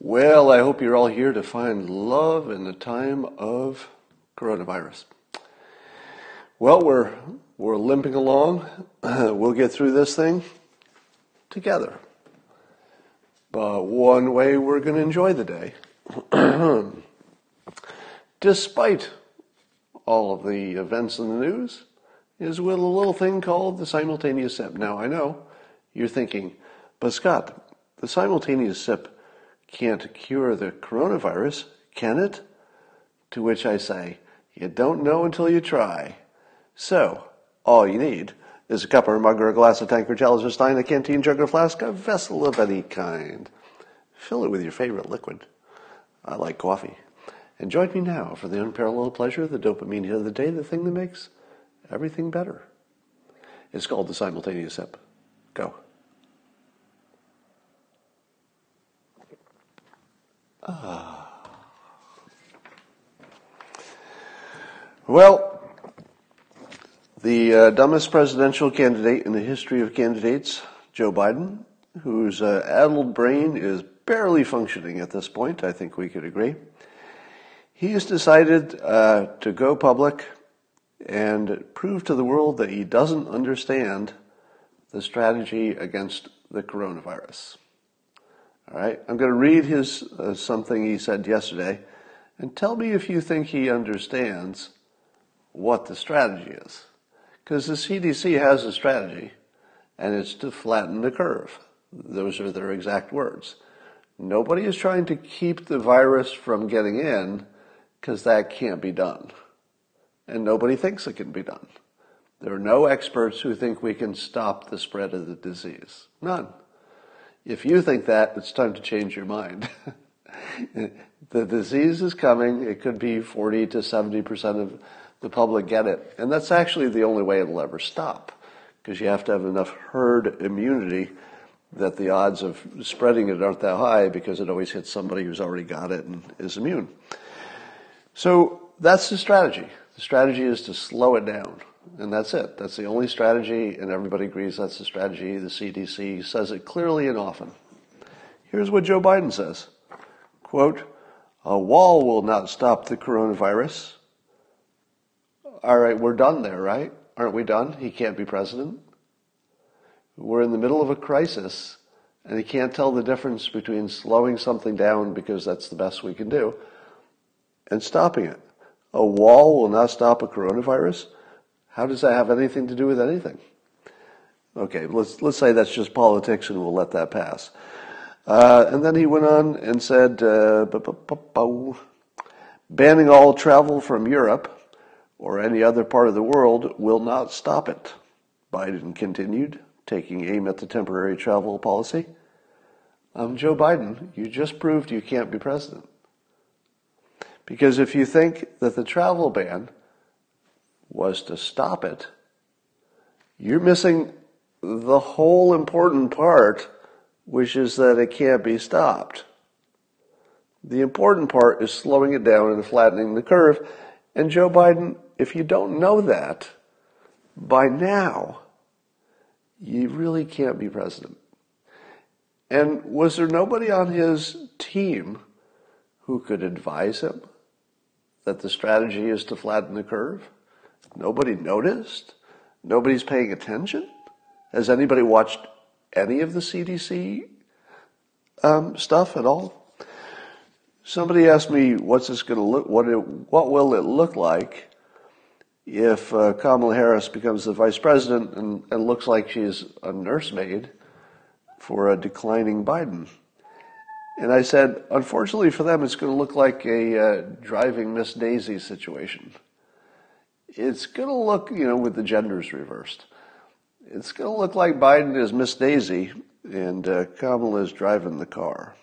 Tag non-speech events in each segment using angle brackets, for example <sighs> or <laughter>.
Well, I hope you're all here to find love in the time of coronavirus. Well, we're we're limping along. we'll get through this thing together. But one way we're going to enjoy the day, despite all of the events in the news, is with a little thing called the simultaneous sip. Now, I know you're thinking, but Scott, the simultaneous sip can't cure the coronavirus, can it? To which I say, you don't know until you try. So, all you need is a cup or a mug or a glass, a tank or chalice or stein, a canteen, jug or flask, a vessel of any kind. Fill it with your favorite liquid. I like coffee. And join me now for the unparalleled pleasure, the dopamine hit of the day, the thing that makes everything better. It's called the simultaneous sip. Go. Ah. Well, the uh, dumbest presidential candidate in the history of candidates, Joe Biden, whose uh, addled brain is barely functioning at this point, I think we could agree. He has decided uh, to go public and prove to the world that he doesn't understand the strategy against the coronavirus. All right, I'm going to read his uh, something he said yesterday, and tell me if you think he understands what the strategy is. Because the CDC has a strategy, and it's to flatten the curve. Those are their exact words. Nobody is trying to keep the virus from getting in, because that can't be done. And nobody thinks it can be done. There are no experts who think we can stop the spread of the disease. None. If you think that, it's time to change your mind. <laughs> the disease is coming. It could be 40 to 70% of the public get it. And that's actually the only way it'll ever stop because you have to have enough herd immunity that the odds of spreading it aren't that high because it always hits somebody who's already got it and is immune. So that's the strategy. The strategy is to slow it down. And that's it. That's the only strategy, and everybody agrees that's the strategy. The CDC says it clearly and often. Here's what Joe Biden says quote, a wall will not stop the coronavirus. All right, we're done there, right? Aren't we done? He can't be president. We're in the middle of a crisis, and he can't tell the difference between slowing something down because that's the best we can do and stopping it. A wall will not stop a coronavirus. How does that have anything to do with anything? Okay, let's, let's say that's just politics and we'll let that pass. Uh, and then he went on and said, uh, banning all travel from Europe or any other part of the world will not stop it. Biden continued, taking aim at the temporary travel policy. I'm Joe Biden, you just proved you can't be president. Because if you think that the travel ban was to stop it, you're missing the whole important part, which is that it can't be stopped. The important part is slowing it down and flattening the curve. And Joe Biden, if you don't know that by now, you really can't be president. And was there nobody on his team who could advise him that the strategy is to flatten the curve? Nobody noticed? Nobody's paying attention? Has anybody watched any of the CDC um, stuff at all? Somebody asked me, "What's this going to look? What it, what will it look like if uh, Kamala Harris becomes the vice president and, and looks like she's a nursemaid for a declining Biden?" And I said, "Unfortunately for them, it's going to look like a uh, driving Miss Daisy situation." it's going to look, you know, with the genders reversed. It's going to look like Biden is Miss Daisy and uh, Kamala is driving the car.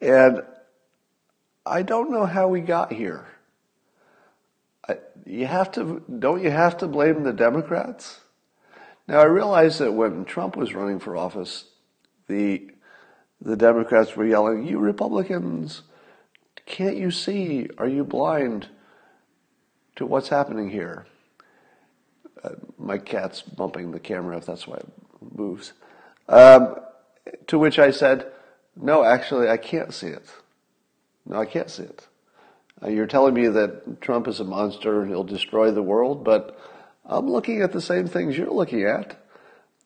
And I don't know how we got here. I, you have to, don't you have to blame the Democrats? Now I realize that when Trump was running for office, the the Democrats were yelling, "You Republicans, can't you see? Are you blind?" to what's happening here. uh, my cat's bumping the camera if that's why it moves. Um, to which I said, no, actually, I can't see it. No, I can't see it. Uh, you're telling me that Trump is a monster and he'll destroy the world, but I'm looking at the same things you're looking at,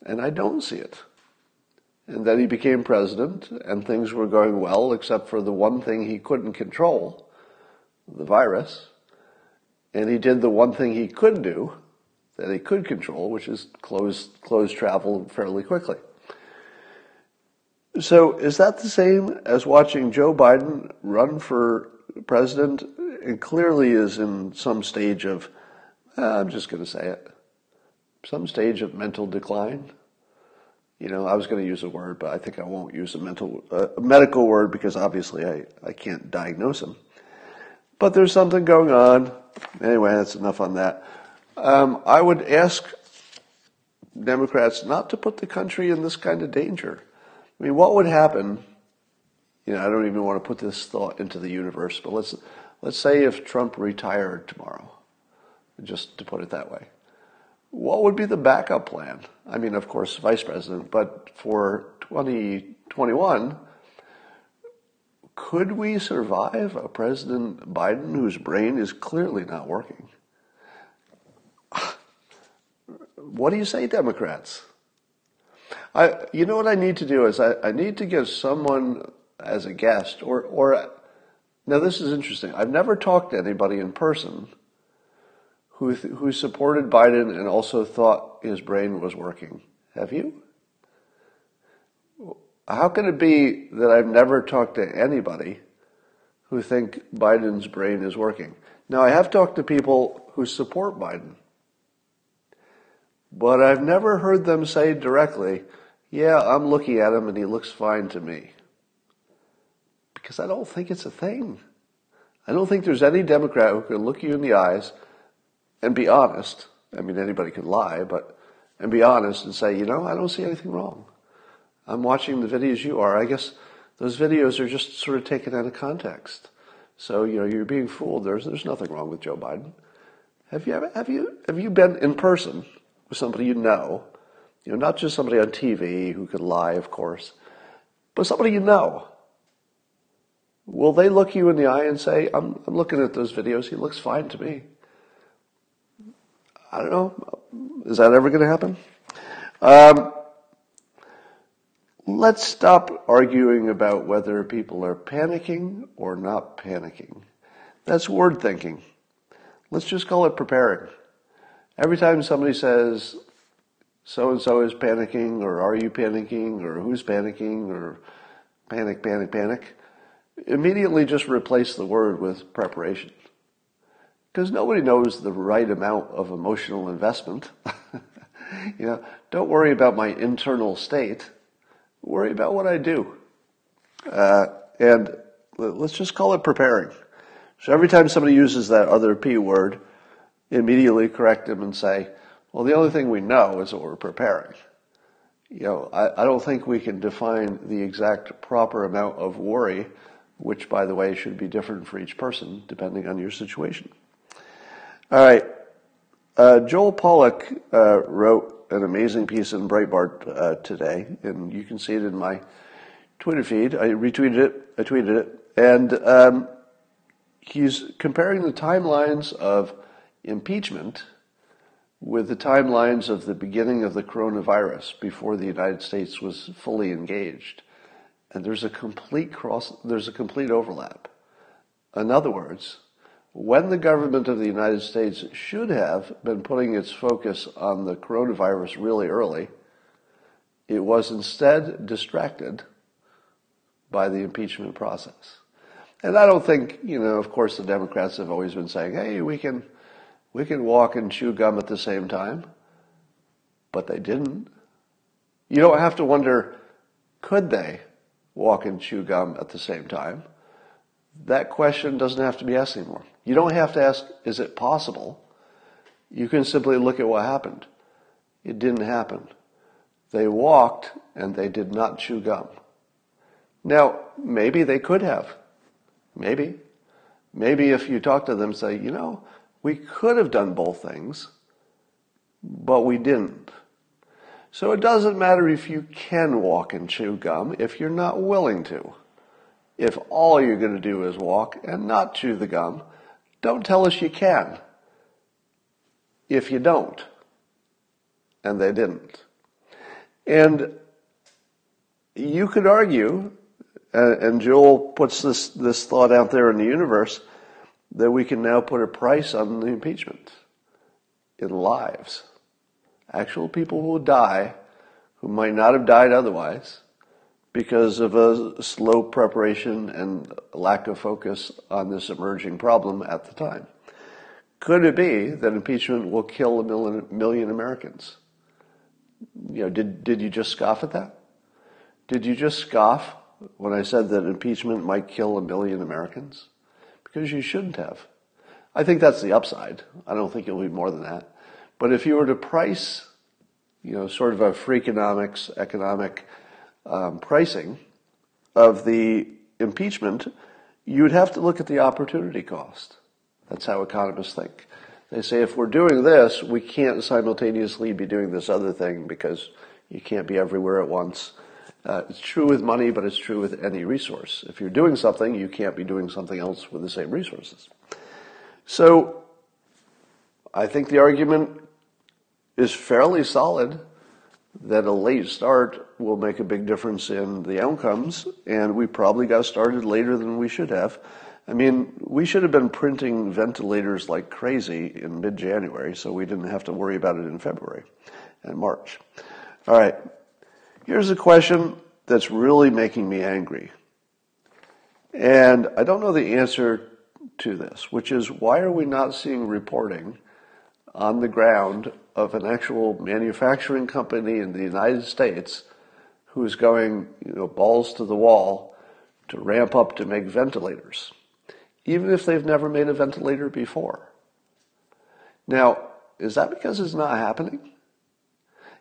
and I don't see it. And then he became president, and things were going well, except for the one thing he couldn't control, the virus. And he did the one thing he could do, that he could control, which is close, close travel fairly quickly. So is that the same as watching Joe Biden run for president and clearly is in some stage of, uh, I'm just going to say it, some stage of mental decline? You know, I was going to use a word, but I think I won't use a mental, uh, medical word because obviously I, I can't diagnose him. But there's something going on. Anyway, that's enough on that. Um, I would ask Democrats not to put the country in this kind of danger. I mean, what would happen? You know, I don't even want to put this thought into the universe, but let's let's say if Trump retired tomorrow, just to put it that way. What would be the backup plan? I mean, of course, vice president, but for 2021, could we survive a President Biden whose brain is clearly not working? <sighs> What do you say, Democrats? I, you know what I need to do is I, I need to get someone as a guest or, or, now this is interesting. I've never talked to anybody in person who, who supported Biden and also thought his brain was working. Have you? How can it be that I've never talked to anybody who think Biden's brain is working? Now I have talked to people who support Biden. But I've never heard them say directly, yeah, I'm looking at him and he looks fine to me. Because I don't think it's a thing. I don't think there's any Democrat who can look you in the eyes and be honest. I mean, anybody can lie, but, and be honest and say, you know, I don't see anything wrong. I'm watching the videos you are. I guess those videos are just sort of taken out of context. So, you know, you're being fooled. There's, there's nothing wrong with Joe Biden. Have you ever, have you, have you been in person with somebody you know, you know, not just somebody on TV who could lie, of course, but somebody you know. Will they look you in the eye and say, I'm, I'm looking at those videos, he looks fine to me? I don't know. Is that ever going to happen? Um, let's stop arguing about whether people are panicking or not panicking. That's word thinking. Let's just call it preparing. Every time somebody says, so and so is panicking, or are you panicking, or who's panicking, or panic, panic, panic, immediately just replace the word with preparation. Because nobody knows the right amount of emotional investment. <laughs> you know, don't worry about my internal state. Worry about what I do. Uh, and let's just call it preparing. So every time somebody uses that other P word, immediately correct them and say, well, the only thing we know is that we're preparing. You know, I, I don't think we can define the exact proper amount of worry, which, by the way, should be different for each person depending on your situation. All right. Uh, Joel Pollak uh, wrote an amazing piece in Breitbart uh, today, and you can see it in my Twitter feed. I retweeted it, I tweeted it, and um, he's comparing the timelines of impeachment with the timelines of the beginning of the coronavirus before the United States was fully engaged. And there's a complete cross, there's a complete overlap. In other words, when the government of the United States should have been putting its focus on the coronavirus really early, it was instead distracted by the impeachment process. And I don't think, you know, of course the Democrats have always been saying, hey, we can, we can walk and chew gum at the same time. But they didn't. You don't have to wonder, could they walk and chew gum at the same time? That question doesn't have to be asked anymore. You don't have to ask, is it possible? You can simply look at what happened. It didn't happen. They walked and they did not chew gum. Now, maybe they could have. Maybe. Maybe if you talk to them, say, you know, we could have done both things, but we didn't. So it doesn't matter if you can walk and chew gum if you're not willing to. If all you're going to do is walk and not chew the gum, don't tell us you can. If you don't. And they didn't. And you could argue, uh, and Joel puts this, this thought out there in the universe, that we can now put a price on the impeachment in lives. Actual people who will die who might not have died otherwise because of a slow preparation and lack of focus on this emerging problem at the time. Could it be that impeachment will kill a million, million Americans? You know, did, did you just scoff at that? Did you just scoff when I said that impeachment might kill a million Americans? Because you shouldn't have. I think that's the upside. I don't think it'll be more than that. But if you were to price, you know, sort of a Freakonomics economic um, pricing of the impeachment, you would have to look at the opportunity cost. That's how economists think. They say if we're doing this, we can't simultaneously be doing this other thing because you can't be everywhere at once. Uh, it's true with money, but it's true with any resource. If you're doing something, you can't be doing something else with the same resources. So, I think the argument is fairly solid that a late start will make a big difference in the outcomes, and we probably got started later than we should have. I mean, we should have been printing ventilators like crazy in mid January, so we didn't have to worry about it in February and March. All right, here's a question that's really making me angry. And I don't know the answer to this, which is why are we not seeing reporting on the ground of an actual manufacturing company in the United States who's going, you know, balls to the wall to ramp up to make ventilators, even if they've never made a ventilator before. Now, is that because it's not happening?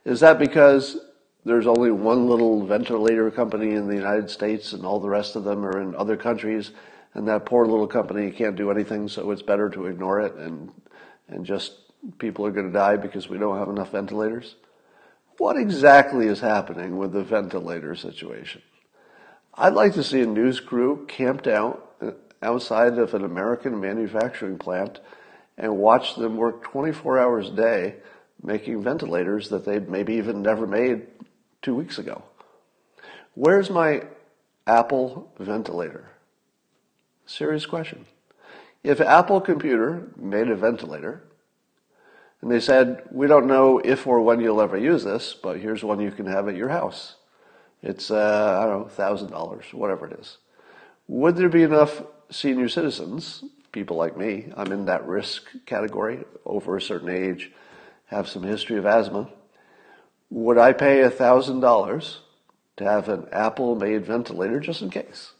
Is that because there's only one little ventilator company in the United States and all the rest of them are in other countries and that poor little company can't do anything so it's better to ignore it and and just people are going to die because we don't have enough ventilators? What exactly is happening with the ventilator situation? I'd like to see a news crew camped out uh, outside of an American manufacturing plant and watch them work 24 hours a day making ventilators that they'd maybe even never made two weeks ago. Where's my Apple ventilator? Serious question. If Apple Computer made a ventilator and they said, we don't know if or when you'll ever use this, but here's one you can have at your house. It's, uh, I don't know, thousand dollars, whatever it is. Would there be enough senior citizens, people like me, I'm in that risk category, over a certain age, have some history of asthma. Would I pay a thousand dollars to have an Apple made ventilator just in case?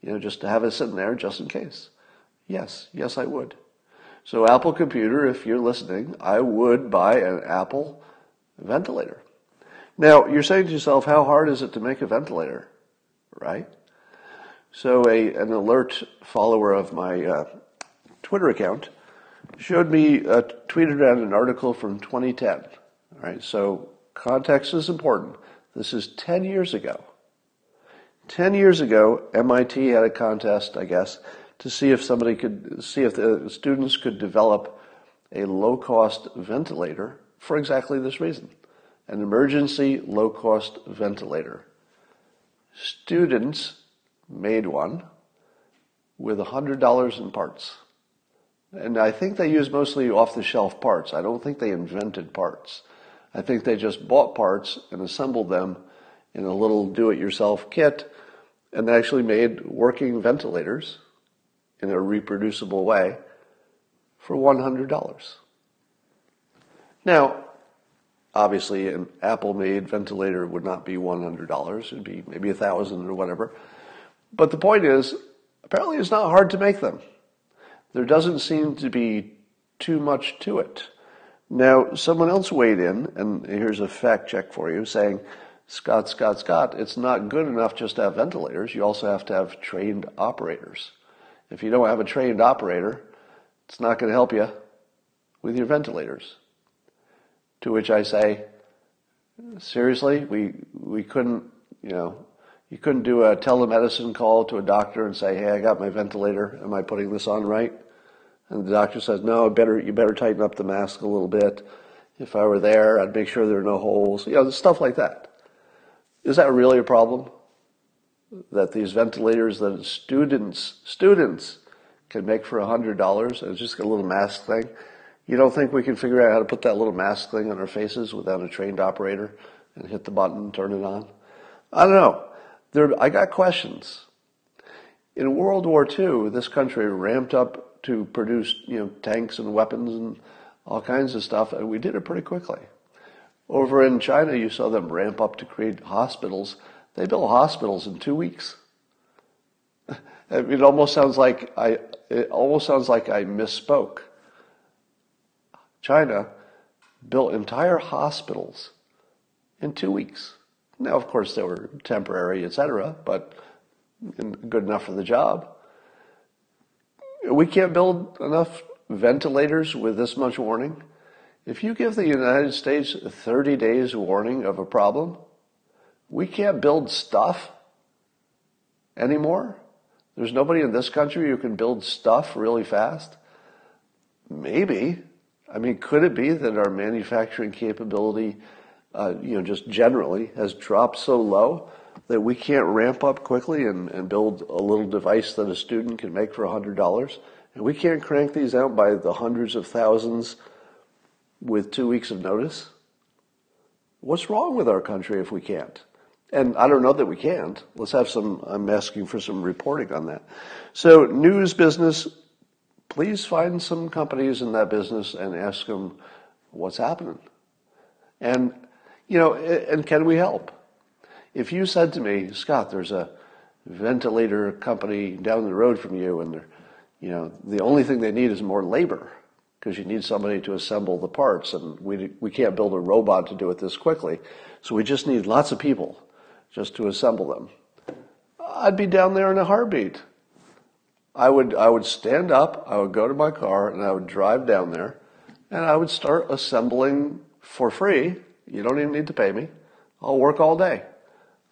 You know, just to have it sitting there just in case. Yes, yes, I would. So Apple Computer, if you're listening, I would buy an Apple ventilator. Now, you're saying to yourself, how hard is it to make a ventilator? Right? So a, an alert follower of my uh, Twitter account showed me, uh, tweeted out an article from 2010. All right, so context is important. This is 10 years ago. 10 years ago, MIT had a contest, I guess, to see if somebody could see if the students could develop a low cost ventilator for exactly this reason an emergency low cost ventilator. Students made one with $100 in parts. And I think they used mostly off the shelf parts. I don't think they invented parts. I think they just bought parts and assembled them in a little do it yourself kit and actually made working ventilators in a reproducible way for $100. Now, obviously, an Apple made ventilator would not be $100, it'd be maybe a thousand or whatever. But the point is, apparently, it's not hard to make them. There doesn't seem to be too much to it. Now, someone else weighed in, and here's a fact check for you saying, Scott, Scott, Scott, it's not good enough just to have ventilators. You also have to have trained operators. If you don't have a trained operator, it's not going to help you with your ventilators. To which I say, seriously, we, we couldn't, you know, you couldn't do a telemedicine call to a doctor and say, hey, I got my ventilator. Am I putting this on right? And the doctor says, no, better, you better tighten up the mask a little bit. If I were there, I'd make sure there are no holes. You know, stuff like that. Is that really a problem? That these ventilators that students, students can make for $100 and it's just a little mask thing. You don't think we can figure out how to put that little mask thing on our faces without a trained operator and hit the button, and turn it on? I don't know. There, I got questions. In World War II, this country ramped up to produce, you know, tanks and weapons and all kinds of stuff, and we did it pretty quickly. Over in China, you saw them ramp up to create hospitals. They built hospitals in two weeks. It almost sounds like I, it almost sounds like I misspoke. China built entire hospitals in two weeks. Now, of course, they were temporary, etc., but good enough for the job. We can't build enough ventilators with this much warning. If you give the United States 30 days warning of a problem, we can't build stuff anymore. There's nobody in this country who can build stuff really fast. Maybe. I mean, could it be that our manufacturing capability, uh, you know, just generally has dropped so low that we can't ramp up quickly and, and build a little device that a student can make for $100? And we can't crank these out by the hundreds of thousands with two weeks of notice? What's wrong with our country if we can't? And I don't know that we can't. Let's have some, I'm asking for some reporting on that. So, news business, please find some companies in that business and ask them what's happening. And, you know, and can we help? If you said to me, Scott, there's a ventilator company down the road from you and they're, you know, the only thing they need is more labor because you need somebody to assemble the parts and we, we can't build a robot to do it this quickly. So we just need lots of people just to assemble them. I'd be down there in a heartbeat. I would, I would stand up, I would go to my car, and I would drive down there, and I would start assembling for free. You don't even need to pay me. I'll work all day.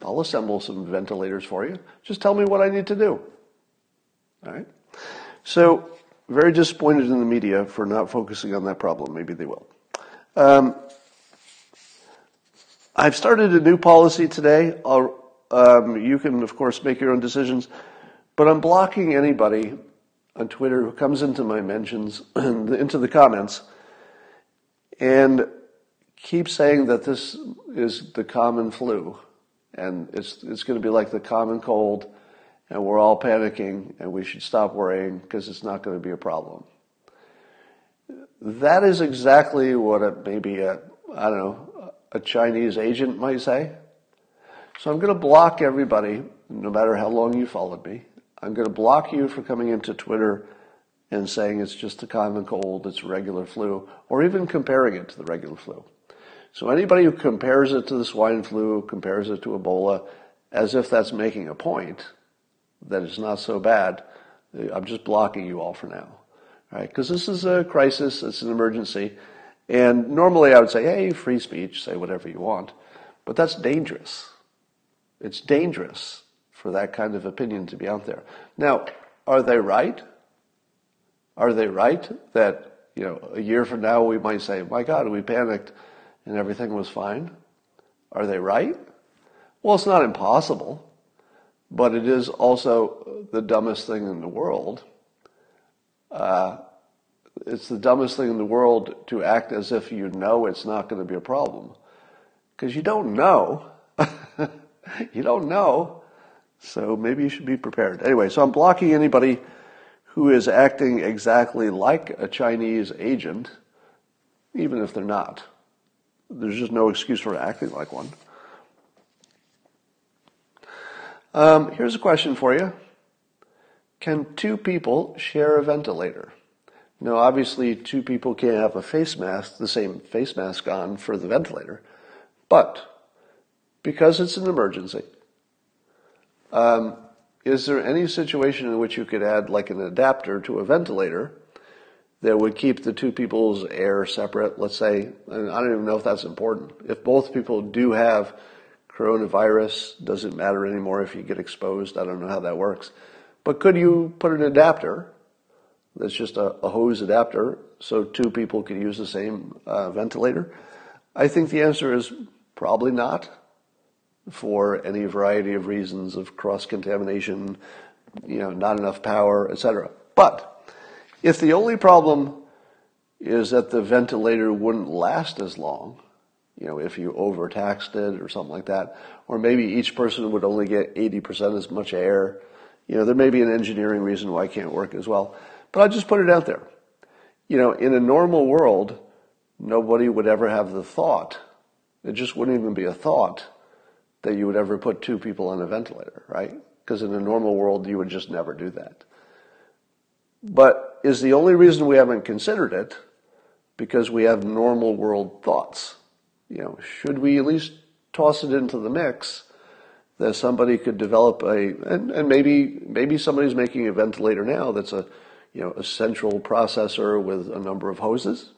I'll assemble some ventilators for you. Just tell me what I need to do. All right? So, very disappointed in the media for not focusing on that problem. Maybe they will. Um, I've started a new policy today. Um, you can, of course, make your own decisions, but I'm blocking anybody on Twitter who comes into my mentions, <clears throat> into the comments, and keeps saying that this is the common flu, and it's it's going to be like the common cold, and we're all panicking, and we should stop worrying because it's not going to be a problem. That is exactly what it maybe a I don't know a Chinese agent might say. So I'm going to block everybody, no matter how long you followed me. I'm going to block you for coming into Twitter and saying it's just a common cold, it's regular flu, or even comparing it to the regular flu. So anybody who compares it to the swine flu, compares it to Ebola, as if that's making a point that it's not so bad, I'm just blocking you all for now. Right? Because this is a crisis, it's an emergency, and normally I would say, hey, free speech, say whatever you want. But that's dangerous. It's dangerous for that kind of opinion to be out there. Now, are they right? Are they right that, you know, a year from now we might say, my God, we panicked and everything was fine? Are they right? Well, it's not impossible, but it is also the dumbest thing in the world. Uh, it's the dumbest thing in the world to act as if you know it's not going to be a problem. Because you don't know. <laughs> you don't know. So maybe you should be prepared. Anyway, so I'm blocking anybody who is acting exactly like a Chinese agent, even if they're not. There's just no excuse for acting like one. Um, here's a question for you Can two people share a ventilator? Now, obviously, two people can't have a face mask, the same face mask on for the ventilator, but because it's an emergency, um, is there any situation in which you could add like an adapter to a ventilator that would keep the two people's air separate, let's say, and I don't even know if that's important. If both people do have coronavirus, doesn't matter anymore if you get exposed. I don't know how that works. But could you put an adapter that's just a, a hose adapter so two people could use the same uh, ventilator? I think the answer is probably not for any variety of reasons of cross contamination, you know, not enough power, etc. But if the only problem is that the ventilator wouldn't last as long, you know, if you overtaxed it or something like that, or maybe each person would only get 80% as much air, you know, there may be an engineering reason why it can't work as well. But I'll just put it out there. You know, in a normal world, nobody would ever have the thought, it just wouldn't even be a thought that you would ever put two people on a ventilator, right? Because in a normal world, you would just never do that. But is the only reason we haven't considered it because we have normal world thoughts. You know, should we at least toss it into the mix that somebody could develop a, and, and maybe, maybe somebody's making a ventilator now that's a, you know, a central processor with a number of hoses.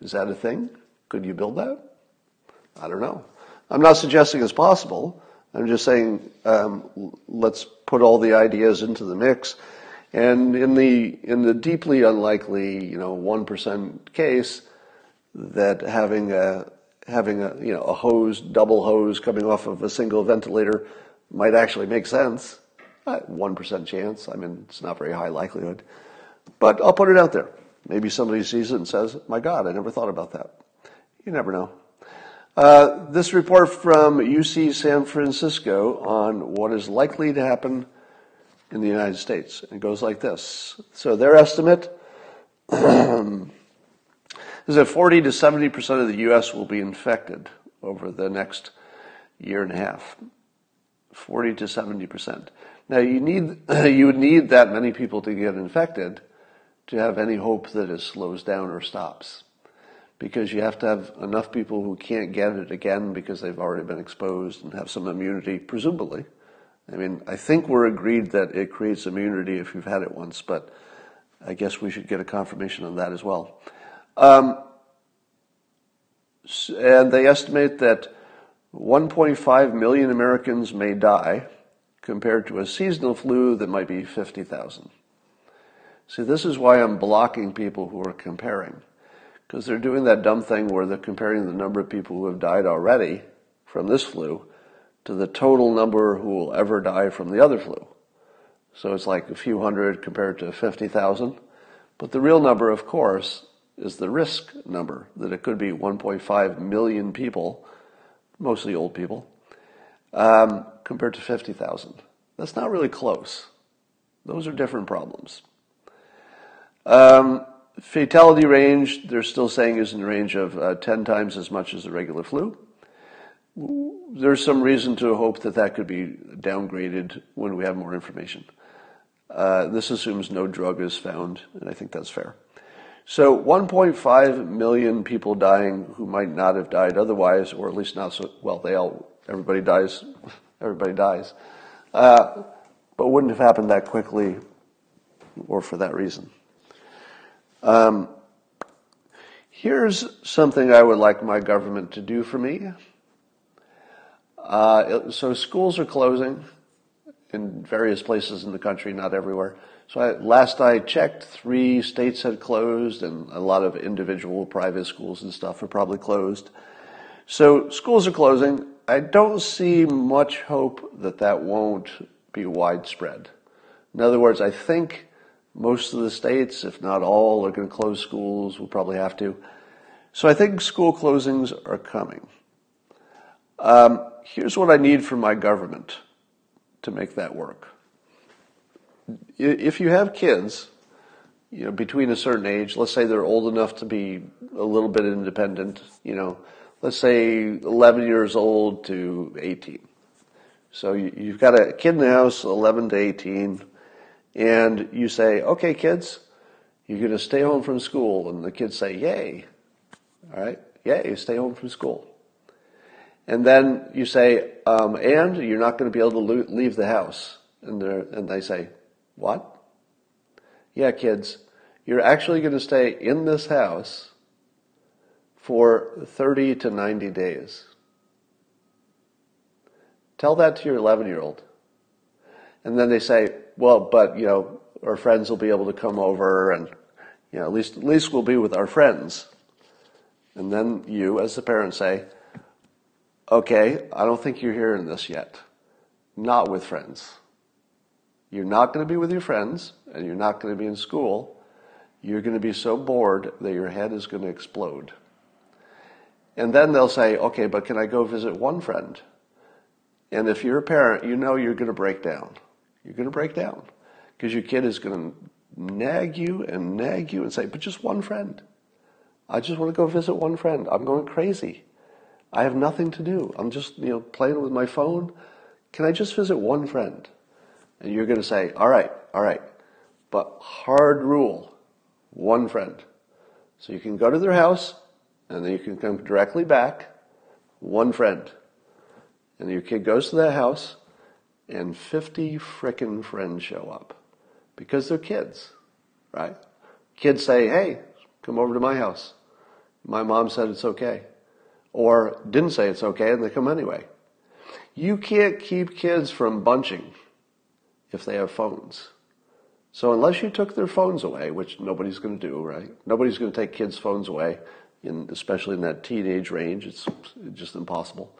Is that a thing? Could you build that? I don't know. I'm not suggesting it's possible. I'm just saying, um, let's put all the ideas into the mix and in the in the deeply unlikely, you know, one percent case that having a having a you know a hose, double hose coming off of a single ventilator might actually make sense. One percent chance. I mean, it's not very high likelihood, but I'll put it out there. Maybe somebody sees it and says, "My God, I never thought about that." You never know. Uh, this report from UC San Francisco on what is likely to happen in the United States. It goes like this. So their estimate <clears throat> is that 40 to 70% of the U.S. will be infected over the next year and a half. 40 to 70%. Now you need, <clears throat> you would need that many people to get infected to have any hope that it slows down or stops. Because you have to have enough people who can't get it again because they've already been exposed and have some immunity, presumably, I mean, I think we're agreed that it creates immunity if you've had it once, but I guess we should get a confirmation on that as well. Um, and they estimate that 1.5 million Americans may die compared to a seasonal flu that might be 50,000. See, this is why I'm blocking people who are comparing. Because they're doing that dumb thing where they're comparing the number of people who have died already from this flu to the total number who will ever die from the other flu. So it's like a few hundred compared to 50,000. But the real number, of course, is the risk number, that it could be 1.5 million people, mostly old people, um, compared to 50,000. That's not really close. Those are different problems. Um, fatality range, they're still saying is in the range of uh, 10 times as much as the regular flu there's some reason to hope that that could be downgraded when we have more information. Uh, this assumes no drug is found, and I think that's fair. So 1.5 million people dying who might not have died otherwise, or at least not so well. They all, everybody dies, <laughs> everybody dies, uh, but wouldn't have happened that quickly, or for that reason. Um, here's something I would like my government to do for me. Uh, so schools are closing in various places in the country, not everywhere. So I, last I checked, three states had closed, and a lot of individual private schools and stuff are probably closed. So schools are closing. I don't see much hope that that won't be widespread. In other words, I think most of the states, if not all, are going to close schools. We'll probably have to. So I think school closings are coming. Um, here's what I need from my government to make that work. If you have kids, you know, between a certain age, let's say they're old enough to be a little bit independent, you know, let's say 11 years old to 18. So you've got a kid in the house, 11 to 18, and you say, okay, kids, you're going to stay home from school. And the kids say, yay. All right, yay, stay home from school. And then you say, um, and you're not going to be able to leave the house. And, and they say, what? Yeah, kids, you're actually going to stay in this house for 30 to 90 days. Tell that to your 11 year old. And then they say, well, but, you know, our friends will be able to come over and, you know, at least, at least we'll be with our friends. And then you, as the parent, say, okay, I don't think you're hearing this yet. Not with friends. You're not going to be with your friends, and you're not going to be in school. You're going to be so bored that your head is going to explode. And then they'll say, okay, but can I go visit one friend? And if you're a parent, you know you're going to break down. You're going to break down because your kid is going to nag you and nag you and say, but just one friend. I just want to go visit one friend. I'm going crazy. I have nothing to do. I'm just, you know, playing with my phone. Can I just visit one friend? And you're going to say, all right, all right. But hard rule, one friend. So you can go to their house and then you can come directly back, one friend. And your kid goes to that house and 50 frickin' friends show up because they're kids, right? Kids say, hey, come over to my house. My mom said it's okay. Or didn't say it's okay and they come anyway. You can't keep kids from bunching if they have phones. So unless you took their phones away, which nobody's going to do, right? Nobody's going to take kids' phones away, in, especially in that teenage range. It's just impossible.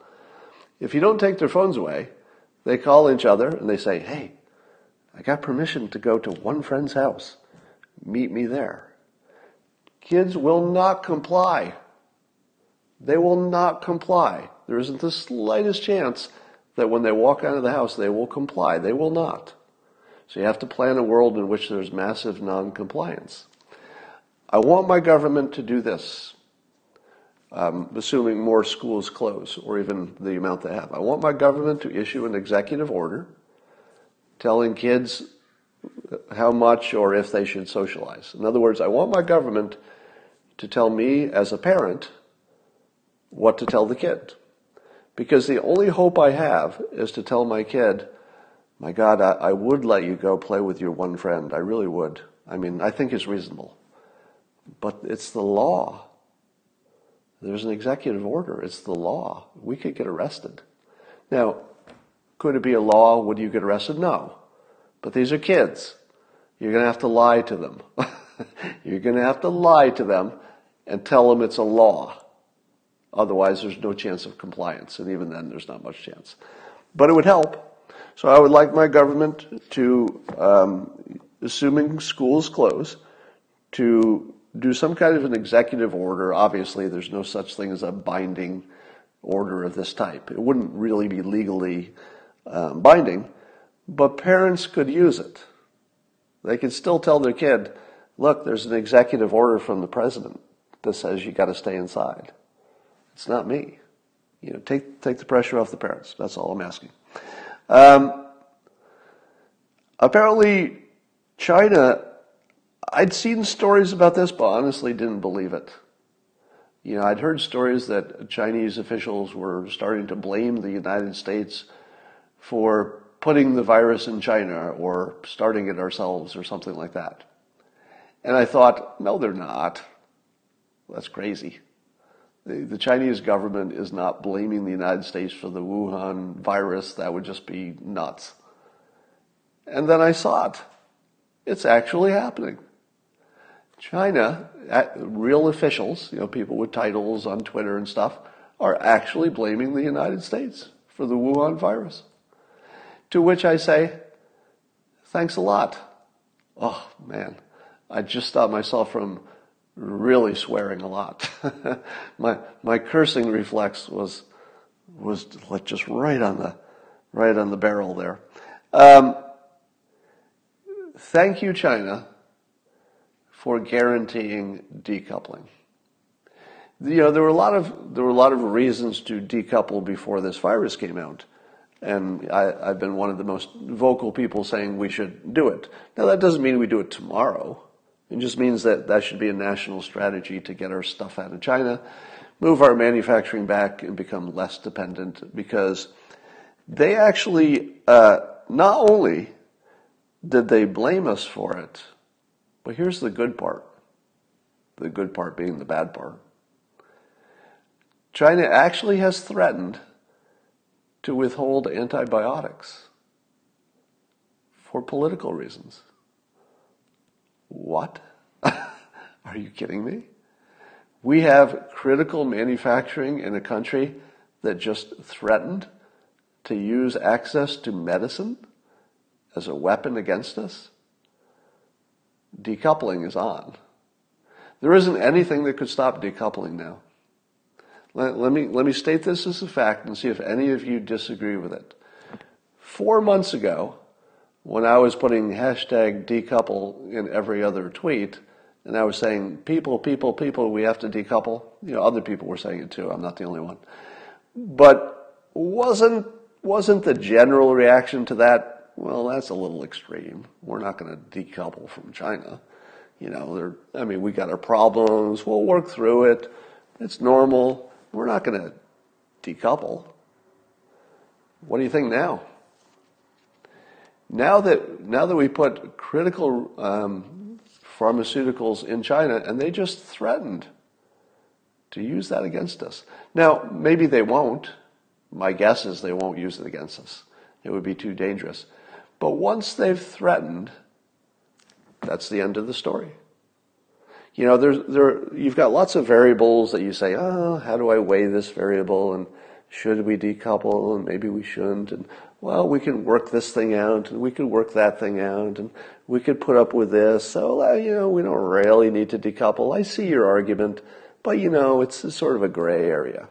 If you don't take their phones away, they call each other and they say, Hey, I got permission to go to one friend's house. Meet me there. Kids will not comply. They will not comply. There isn't the slightest chance that when they walk out of the house, they will comply. They will not. So you have to plan a world in which there's massive non-compliance. I want my government to do this um, assuming more schools close or even the amount they have. I want my government to issue an executive order telling kids how much or if they should socialize. In other words, I want my government to tell me as a parent what to tell the kid. Because the only hope I have is to tell my kid, my God, I, I would let you go play with your one friend. I really would. I mean, I think it's reasonable. But it's the law. There's an executive order. It's the law. We could get arrested. Now, could it be a law? Would you get arrested? No. But these are kids. You're going to have to lie to them. <laughs> You're going to have to lie to them and tell them it's a law. Otherwise, there's no chance of compliance. And even then, there's not much chance. But it would help. So I would like my government to, um, assuming schools close, to do some kind of an executive order. Obviously, there's no such thing as a binding order of this type. It wouldn't really be legally um, binding, but parents could use it. They could still tell their kid, look, there's an executive order from the president that says you got to stay inside. It's not me. You know, take, take the pressure off the parents. That's all I'm asking. Um, apparently, China I'd seen stories about this, but honestly didn't believe it. You know, I'd heard stories that Chinese officials were starting to blame the United States for putting the virus in China or starting it ourselves or something like that. And I thought, no, they're not. That's crazy. The, the Chinese government is not blaming the United States for the Wuhan virus. That would just be nuts. And then I saw it. It's actually happening. China, real officials, you know, people with titles on Twitter and stuff, are actually blaming the United States for the Wuhan virus. To which I say, thanks a lot. Oh man, I just stopped myself from really swearing a lot. <laughs> my my cursing reflex was was just right on the right on the barrel there. Um, thank you, China, for guaranteeing decoupling. You know, there were a lot of there were a lot of reasons to decouple before this virus came out, and I, I've been one of the most vocal people saying we should do it. Now that doesn't mean we do it tomorrow. It just means that that should be a national strategy to get our stuff out of China, move our manufacturing back, and become less dependent because they actually uh, not only did they blame us for it, But here's the good part the good part being the bad part. China actually has threatened to withhold antibiotics for political reasons. What? <laughs> Are you kidding me? We have critical manufacturing in a country that just threatened to use access to medicine as a weapon against us. Decoupling is on. There isn't anything that could stop decoupling now. Let, let, me, let me state this as a fact and see if any of you disagree with it. Four months ago, when I was putting hashtag decouple in every other tweet, and I was saying, people, people, people, we have to decouple. You know, other people were saying it too. I'm not the only one. But wasn't, wasn't the general reaction to that, well, that's a little extreme. We're not going to decouple from China. You know, I mean, we got our problems. We'll work through it. It's normal. We're not going to decouple. What do you think now? Now that now that we put critical um, pharmaceuticals in China, and they just threatened to use that against us. Now, maybe they won't. My guess is they won't use it against us. It would be too dangerous. But once they've threatened, that's the end of the story. You know, there's, there, you've got lots of variables that you say, oh, how do I weigh this variable? And should we decouple? And maybe we shouldn't. And well, we can work this thing out and we could work that thing out and we could put up with this. So, uh, you know, we don't really need to decouple. I see your argument, but you know, it's sort of a gray area.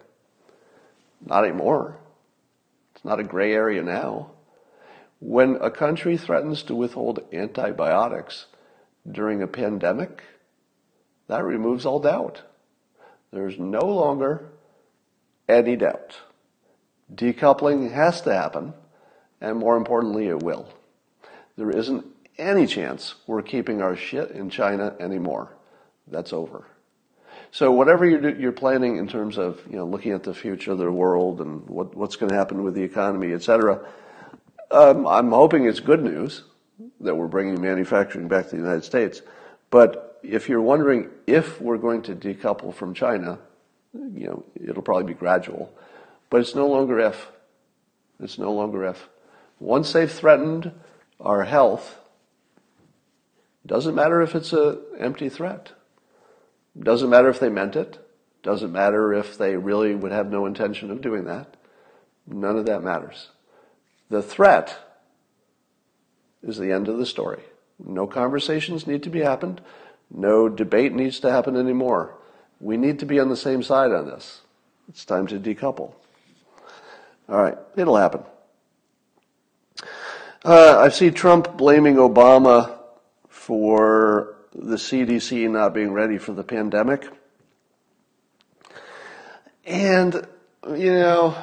Not anymore. It's not a gray area now. When a country threatens to withhold antibiotics during a pandemic, that removes all doubt. There's no longer any doubt. Decoupling has to happen, and more importantly, it will. There isn't any chance we're keeping our shit in China anymore. That's over. So whatever you're, planning in terms of you know looking at the future of the world and what, what's going to happen with the economy, et cetera, um, I'm hoping it's good news that we're bringing manufacturing back to the United States. But if you're wondering if we're going to decouple from China, you know, it'll probably be gradual. But it's no longer if. It's no longer if. Once they've threatened our health, doesn't matter if it's an empty threat. Doesn't matter if they meant it. Doesn't matter if they really would have no intention of doing that. None of that matters. The threat is the end of the story. No conversations need to be happened. No debate needs to happen anymore. We need to be on the same side on this. It's time to decouple. All right, it'll happen. Uh, I see Trump blaming Obama for the CDC not being ready for the pandemic. And, you know,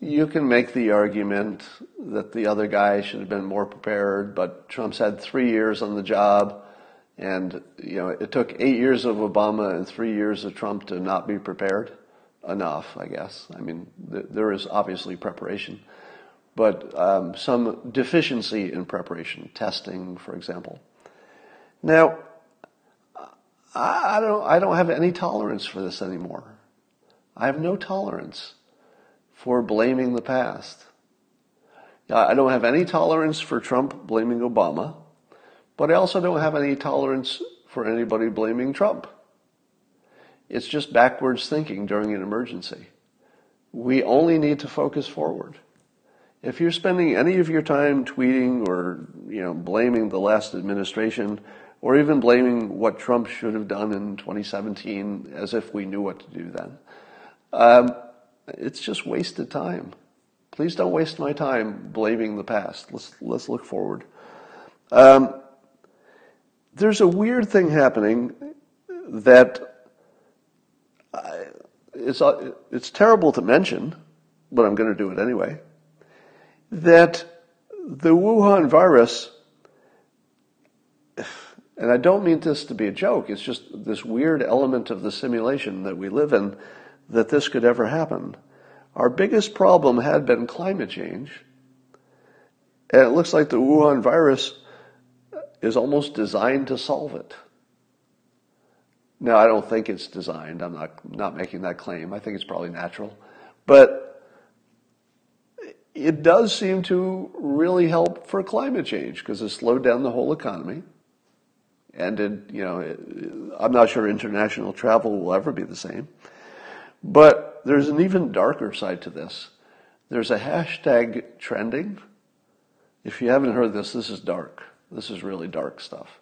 you can make the argument that the other guy should have been more prepared, but Trump's had three years on the job, and you know it took eight years of Obama and three years of Trump to not be prepared. Enough, I guess. I mean, th- there is obviously preparation, but um, some deficiency in preparation, testing, for example. Now, I don't, I don't have any tolerance for this anymore. I have no tolerance for blaming the past. I don't have any tolerance for Trump blaming Obama, but I also don't have any tolerance for anybody blaming Trump. It's just backwards thinking during an emergency. We only need to focus forward. If you're spending any of your time tweeting or, you know, blaming the last administration or even blaming what Trump should have done in 2017 as if we knew what to do then, um, it's just wasted time. Please don't waste my time blaming the past. Let's, let's look forward. Um, there's a weird thing happening that I, it's, uh, it's terrible to mention, but I'm going to do it anyway. That the Wuhan virus, <sighs> and I don't mean this to be a joke, it's just this weird element of the simulation that we live in that this could ever happen. Our biggest problem had been climate change. And it looks like the Wuhan virus is almost designed to solve it. Now, I don't think it's designed. I'm not, not making that claim. I think it's probably natural. But it does seem to really help for climate change because it slowed down the whole economy. And it, you know, it, I'm not sure international travel will ever be the same. But there's an even darker side to this. There's a hashtag trending. If you haven't heard this, this is dark. This is really dark stuff.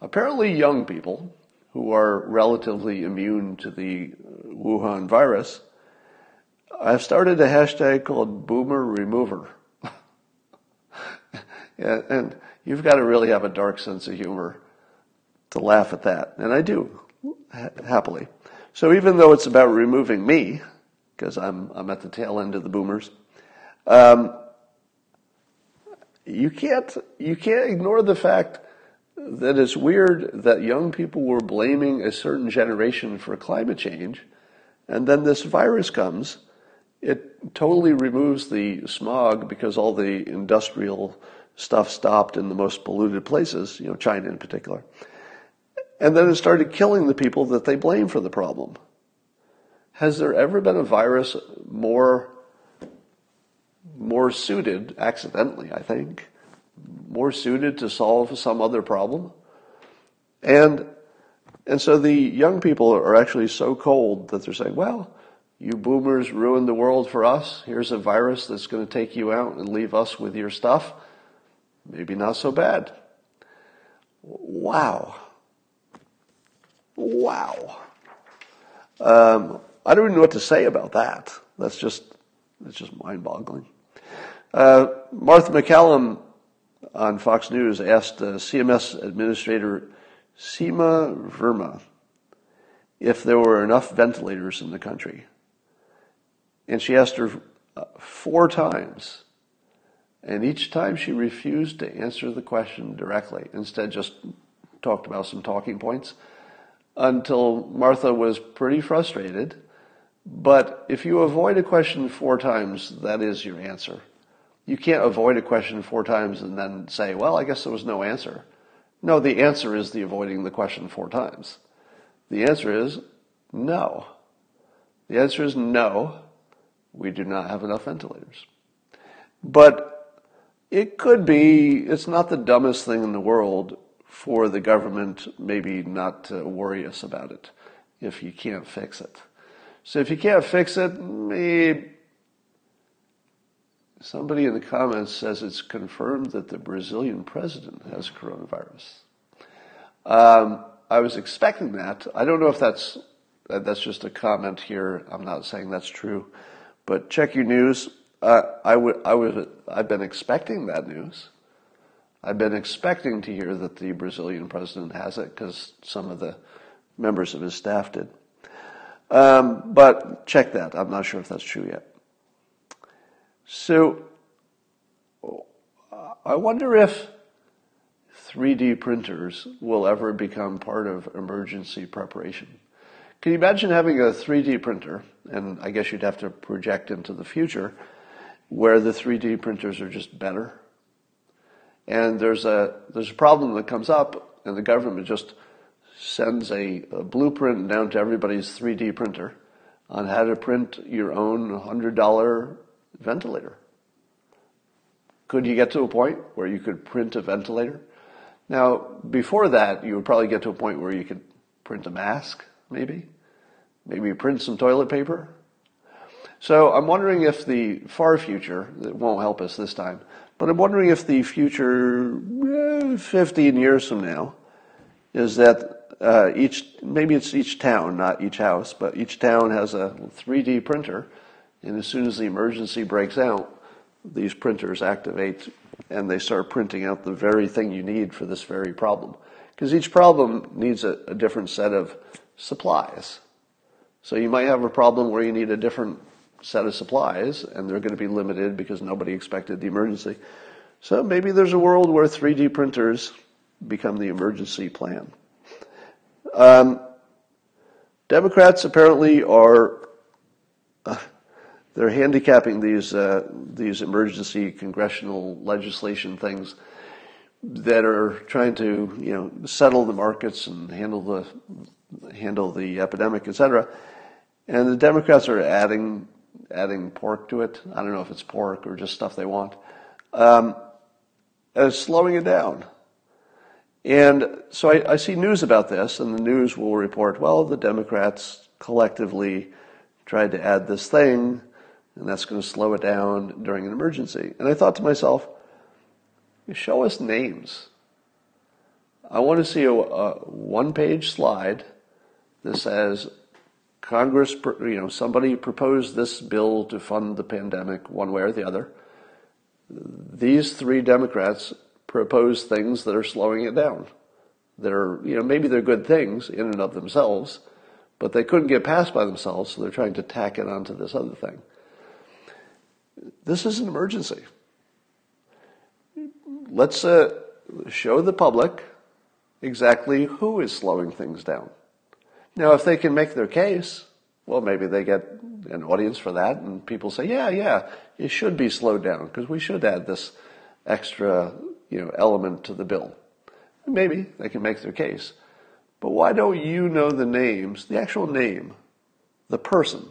Apparently, young people who are relatively immune to the Wuhan virus have started a hashtag called Boomer Remover. <laughs> and you've got to really have a dark sense of humor to laugh at that. And I do, happily. So even though it's about removing me, because I'm, I'm at the tail end of the boomers, um, you can't, you can't ignore the fact that it's weird that young people were blaming a certain generation for climate change, and then this virus comes. It totally removes the smog because all the industrial stuff stopped in the most polluted places, you know, China in particular. And then it started killing the people that they blame for the problem. Has there ever been a virus more, more suited, accidentally, I think, more suited to solve some other problem? And, and so the young people are actually so cold that they're saying, well, you boomers ruined the world for us. Here's a virus that's going to take you out and leave us with your stuff. Maybe not so bad. Wow. Wow. Um, I don't even know what to say about that. That's just, that's just mind boggling. Uh, Martha MacCallum on Fox News asked uh, CMS Administrator Seema Verma if there were enough ventilators in the country. And she asked her uh, four times. And each time she refused to answer the question directly. Instead, just talked about some talking points until Martha was pretty frustrated. But if you avoid a question four times, that is your answer. You can't avoid a question four times and then say, well, I guess there was no answer. No, the answer is the avoiding the question four times. The answer is no. The answer is no, we do not have enough ventilators. But it could be, it's not the dumbest thing in the world for the government maybe not to worry us about it if you can't fix it. So if you can't fix it, maybe somebody in the comments says it's confirmed that the Brazilian president has coronavirus. Um, I was expecting that. I don't know if that's that's just a comment here. I'm not saying that's true, but check your news. Uh, I would I would I've been expecting that news. I've been expecting to hear that the Brazilian president has it because some of the members of his staff did. Um, but check that. I'm not sure if that's true yet. So I wonder if 3D printers will ever become part of emergency preparation. Can you imagine having a 3D printer, and I guess you'd have to project into the future, where the 3D printers are just better and there's a there's a problem that comes up, and the government just sends a, a blueprint down to everybody's 3D printer on how to print your own hundred dollar ventilator. Could you get to a point where you could print a ventilator? Now, before that, you would probably get to a point where you could print a mask, maybe. Maybe print some toilet paper. So I'm wondering if the far future, it won't help us this time, but I'm wondering if the future, eh, 15 years from now, is that uh, each, maybe it's each town, not each house, but each town has a 3D printer, and as soon as the emergency breaks out, these printers activate and they start printing out the very thing you need for this very problem. Because each problem needs a, a different set of supplies. So you might have a problem where you need a different set of supplies, and they're going to be limited because nobody expected the emergency. So maybe there's a world where 3D printers become the emergency plan. Um, Democrats apparently are uh, they're handicapping these uh, these emergency congressional legislation things that are trying to you know settle the markets and handle the handle the epidemic, etc. And the Democrats are adding adding pork to it. I don't know if it's pork or just stuff they want. Um, and it's slowing it down. And so I, I, see news about this, and the news will report, well, the Democrats collectively tried to add this thing, and that's going to slow it down during an emergency. And I thought to myself, show us names. I want to see a, a one page slide that says Congress, you know, somebody proposed this bill to fund the pandemic one way or the other. These three Democrats propose things that are slowing it down. That are, you know, maybe they're good things in and of themselves, but they couldn't get passed by themselves, so they're trying to tack it onto this other thing. This is an emergency. Let's uh, show the public exactly who is slowing things down. Now, if they can make their case, well, maybe they get an audience for that, and people say, yeah, yeah, it should be slowed down because we should add this extra, you know, element to the bill. Maybe they can make their case. But why don't you know the names, the actual name, the person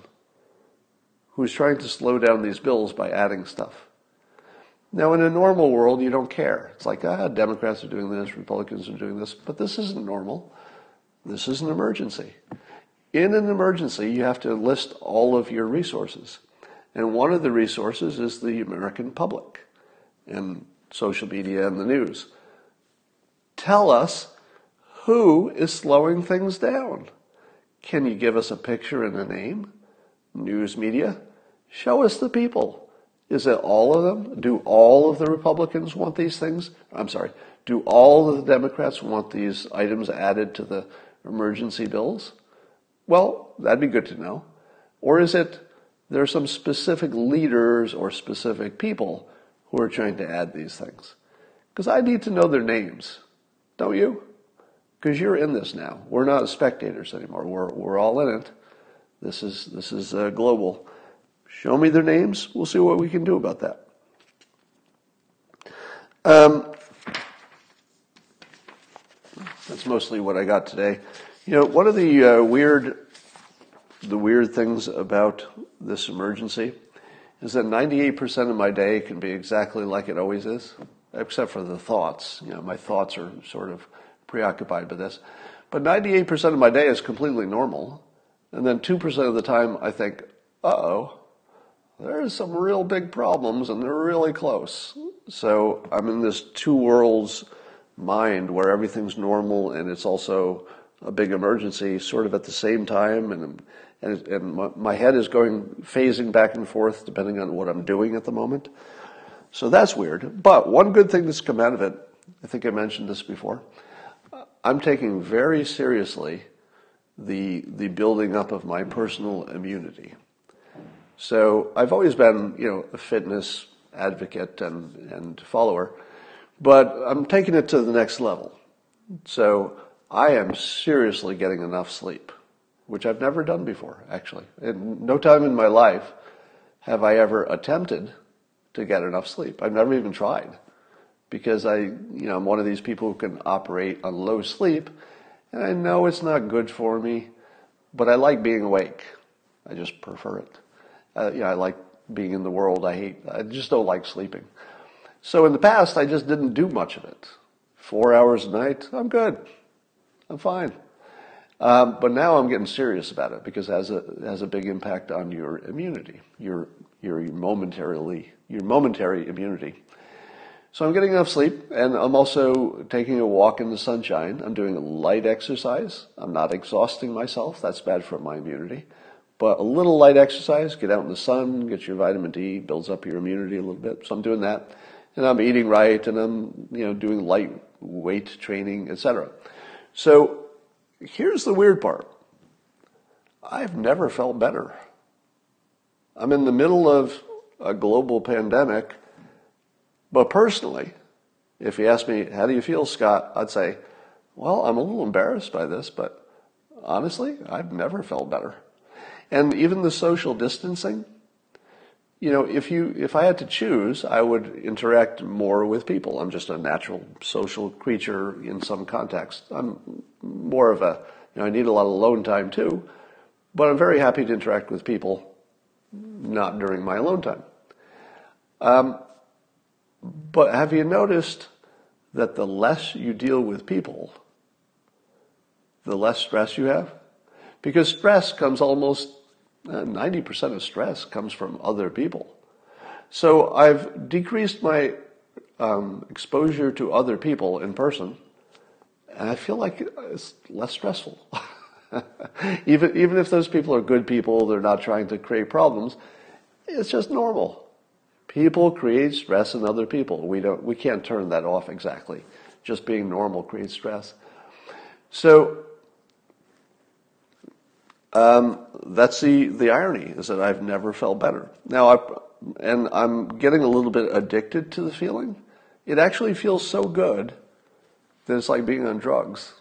who's trying to slow down these bills by adding stuff? Now, in a normal world, you don't care. It's like, ah, Democrats are doing this, Republicans are doing this, but this isn't normal. This is an emergency. In an emergency, you have to list all of your resources. And one of the resources is the American public and social media and the news. Tell us who is slowing things down. Can you give us a picture and a name? News media? Show us the people. Is it all of them? Do all of the Republicans want these things? I'm sorry. Do all of the Democrats want these items added to the emergency bills? Well, that'd be good to know. Or is it there are some specific leaders or specific people who are trying to add these things? Because I need to know their names, don't you? Because you're in this now. We're not spectators anymore. We're, we're all in it. This is, this is uh, global. Show me their names. We'll see what we can do about that. Um, that's mostly what I got today. You know, one of the uh, weird, the weird things about this emergency is that 98% of my day can be exactly like it always is, except for the thoughts. You know, my thoughts are sort of preoccupied by this. But 98% of my day is completely normal. And then 2% of the time I think, uh oh, there's some real big problems and they're really close. So I'm in this two worlds mind where everything's normal and it's also a big emergency sort of at the same time and and, and my head is going phasing back and forth depending on what I'm doing at the moment. So that's weird. But one good thing that's come out of it, I think I mentioned this before, I'm taking very seriously the the building up of my personal immunity. So I've always been, you know, a fitness advocate and, and follower, but I'm taking it to the next level. So I am seriously getting enough sleep, which I've never done before, actually. In no time in my life have I ever attempted to get enough sleep. I've never even tried because I, you know, I'm one of these people who can operate on low sleep and I know it's not good for me, but I like being awake. I just prefer it. Uh, you know, I like being in the world. I hate, I just don't like sleeping. So in the past, I just didn't do much of it. Four hours a night, I'm good. I'm fine. Um, but now I'm getting serious about it because it has a it has a big impact on your immunity, your your momentarily your momentary immunity. So I'm getting enough sleep, and I'm also taking a walk in the sunshine. I'm doing light exercise. I'm not exhausting myself. That's bad for my immunity. But a little light exercise, get out in the sun, get your vitamin D, builds up your immunity a little bit. So I'm doing that. And I'm eating right, and I'm, you know, doing light weight training, etc. So here's the weird part. I've never felt better. I'm in the middle of a global pandemic, but personally, if you ask me, how do you feel, Scott? I'd say, well, I'm a little embarrassed by this, but honestly, I've never felt better. And even the social distancing, you know, if you if I had to choose, I would interact more with people. I'm just a natural social creature in some context. I'm more of a You know, I need a lot of alone time too, but I'm very happy to interact with people, not during my alone time. Um, but have you noticed that the less you deal with people, the less stress you have? Because stress comes almost, 90% of stress comes from other people. So I've decreased my um, exposure to other people in person, and I feel like it's less stressful. <laughs> even even if those people are good people, they're not trying to create problems. It's just normal. People create stress in other people. We don't we can't turn that off exactly. Just being normal creates stress. So um, that's the the irony is that I've never felt better. Now I and I'm getting a little bit addicted to the feeling. It actually feels so good that it's like being on drugs.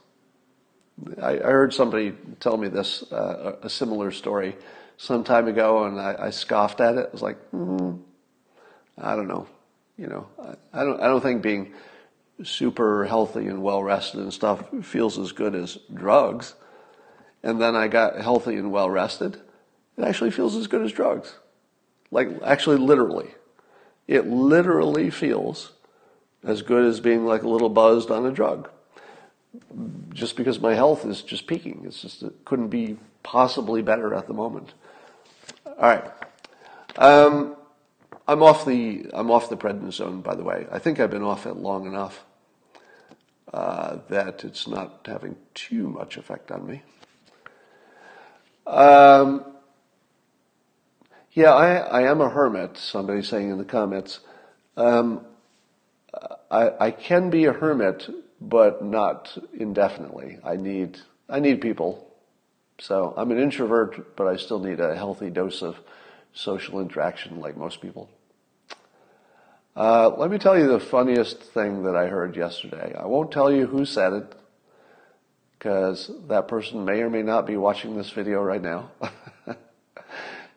I, I heard somebody tell me this, uh, a similar story some time ago, and I, I scoffed at it. I was like, mm, I don't know. You know, I, I, don't, I don't think being super healthy and well rested and stuff feels as good as drugs. And then I got healthy and well rested. It actually feels as good as drugs. Like, actually, literally. It literally feels as good as being like a little buzzed on a drug. Just because my health is just peaking. It's just, it couldn't be possibly better at the moment. All right. Um, I'm off the I'm off the prednisone, by the way. I think I've been off it long enough uh, that it's not having too much effect on me. Um, yeah, I, I am a hermit. Somebody saying in the comments. Um, I, I can be a hermit, but not indefinitely. I need I need people. So I'm an introvert, but I still need a healthy dose of social interaction, like most people. Uh, let me tell you the funniest thing that I heard yesterday. I won't tell you who said it, because that person may or may not be watching this video right now. <laughs>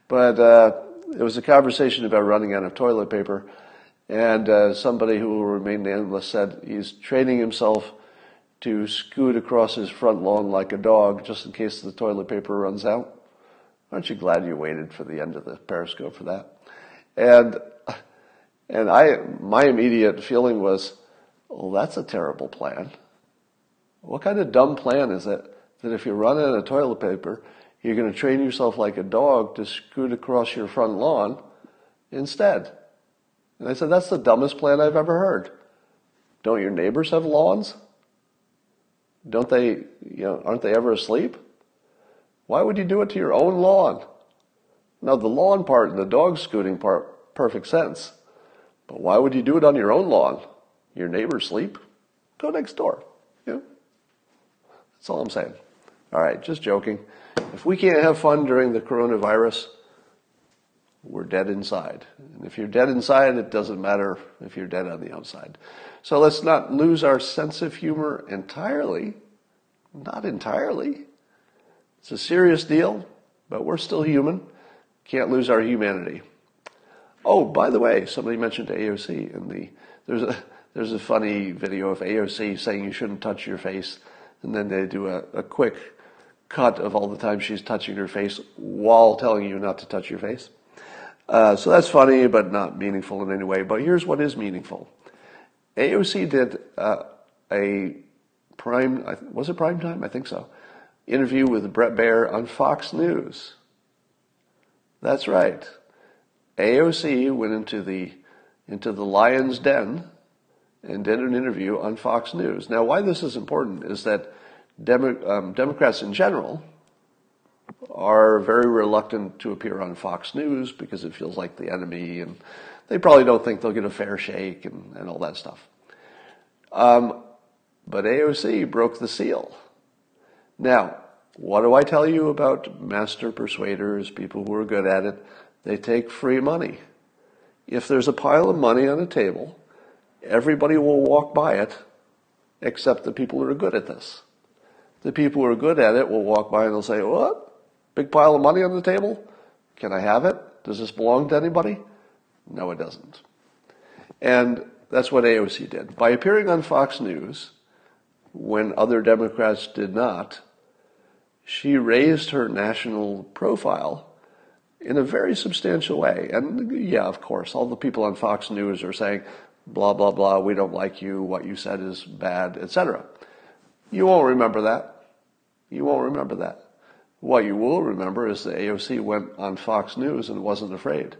but uh, it was a conversation about running out of toilet paper and uh, somebody who will remain nameless said he's training himself to scoot across his front lawn like a dog just in case the toilet paper runs out. Aren't you glad you waited for the end of the periscope for that? And, and I, my immediate feeling was, well, that's a terrible plan. What kind of dumb plan is it that if you run out of toilet paper, you're going to train yourself like a dog to scoot across your front lawn instead? And I said, That's the dumbest plan I've ever heard. Don't your neighbors have lawns? Don't they, you know, aren't they ever asleep? Why would you do it to your own lawn? Now, the lawn part and the dog scooting part, perfect sense. But why would you do it on your own lawn? Your neighbors sleep? Go next door. That's all I'm saying. All right, just joking. If we can't have fun during the coronavirus, we're dead inside. And if you're dead inside, it doesn't matter if you're dead on the outside. So let's not lose our sense of humor entirely. Not entirely. It's a serious deal, but we're still human. Can't lose our humanity. Oh, by the way, somebody mentioned AOC in the there's a there's a funny video of AOC saying you shouldn't touch your face, and then they do a, a quick cut of all the time she's touching her face while telling you not to touch your face. Uh, so that's funny, but not meaningful in any way. But here's what is meaningful. AOC did uh, a prime, was it prime time? I think so. Interview with Bret Baier on Fox News. That's right. AOC went into the into the lion's den and did an interview on Fox News. Now, why this is important is that Demo, um, Democrats in general are very reluctant to appear on Fox News because it feels like the enemy, and they probably don't think they'll get a fair shake and, and all that stuff. Um, but AOC broke the seal. Now, what do I tell you about master persuaders, people who are good at it? They take free money. If there's a pile of money on a table, everybody will walk by it except the people who are good at this. The people who are good at it will walk by and they'll say, What? Big pile of money on the table? Can I have it? Does this belong to anybody? No, it doesn't. And that's what AOC did. By appearing on Fox News, when other Democrats did not, she raised her national profile in a very substantial way. And yeah, of course, all the people on Fox News are saying, blah, blah, blah, we don't like you, what you said is bad, etc. You won't remember that. You won't remember that. What you will remember is the AOC went on Fox News and wasn't afraid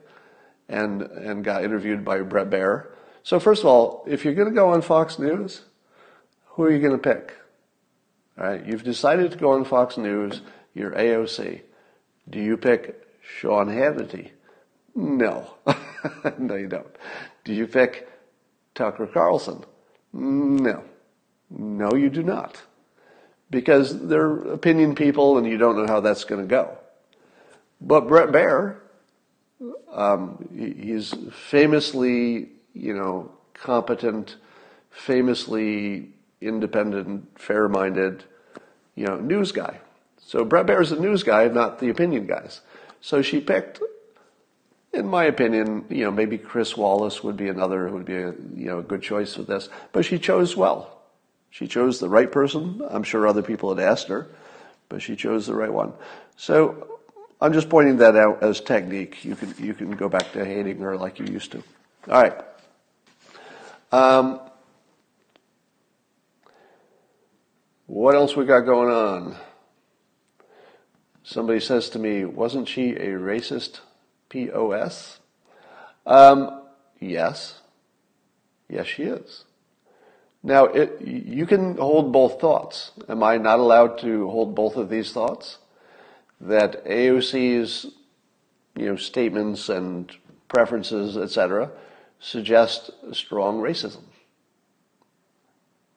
and, and got interviewed by Bret Baier. So first of all, if you're going to go on Fox News, who are you going to pick? All right, you've decided to go on Fox News, you're AOC. Do you pick Sean Hannity? No. <laughs> no, you don't. Do you pick Tucker Carlson? No. No, you do not. Because they're opinion people and you don't know how that's going to go. But Bret Baier, um, he's famously, you know, competent, famously independent, fair-minded, you know, news guy. So Bret Baier's a news guy, not the opinion guys. So she picked, in my opinion, you know, maybe Chris Wallace would be another who would be a you know a good choice for this. But she chose well. She chose the right person. I'm sure other people had asked her, but she chose the right one. So I'm just pointing that out as technique. You can you can go back to hating her like you used to. All right. Um, what else we got going on? Somebody says to me, wasn't she a racist POS? Um, yes. Yes, she is. Now, it, you can hold both thoughts. Am I not allowed to hold both of these thoughts? That AOC's you know, statements and preferences, etc., suggest strong racism.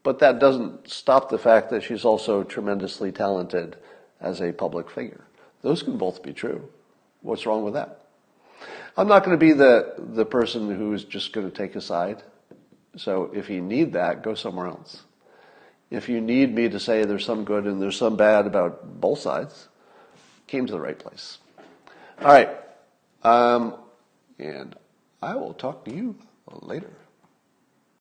But that doesn't stop the fact that she's also tremendously talented as a public figure. Those can both be true. What's wrong with that? I'm not going to be the, the person who's just going to take a side. So if you need that, go somewhere else. If you need me to say there's some good and there's some bad about both sides, came to the right place. All right. Um, and I will talk to you later.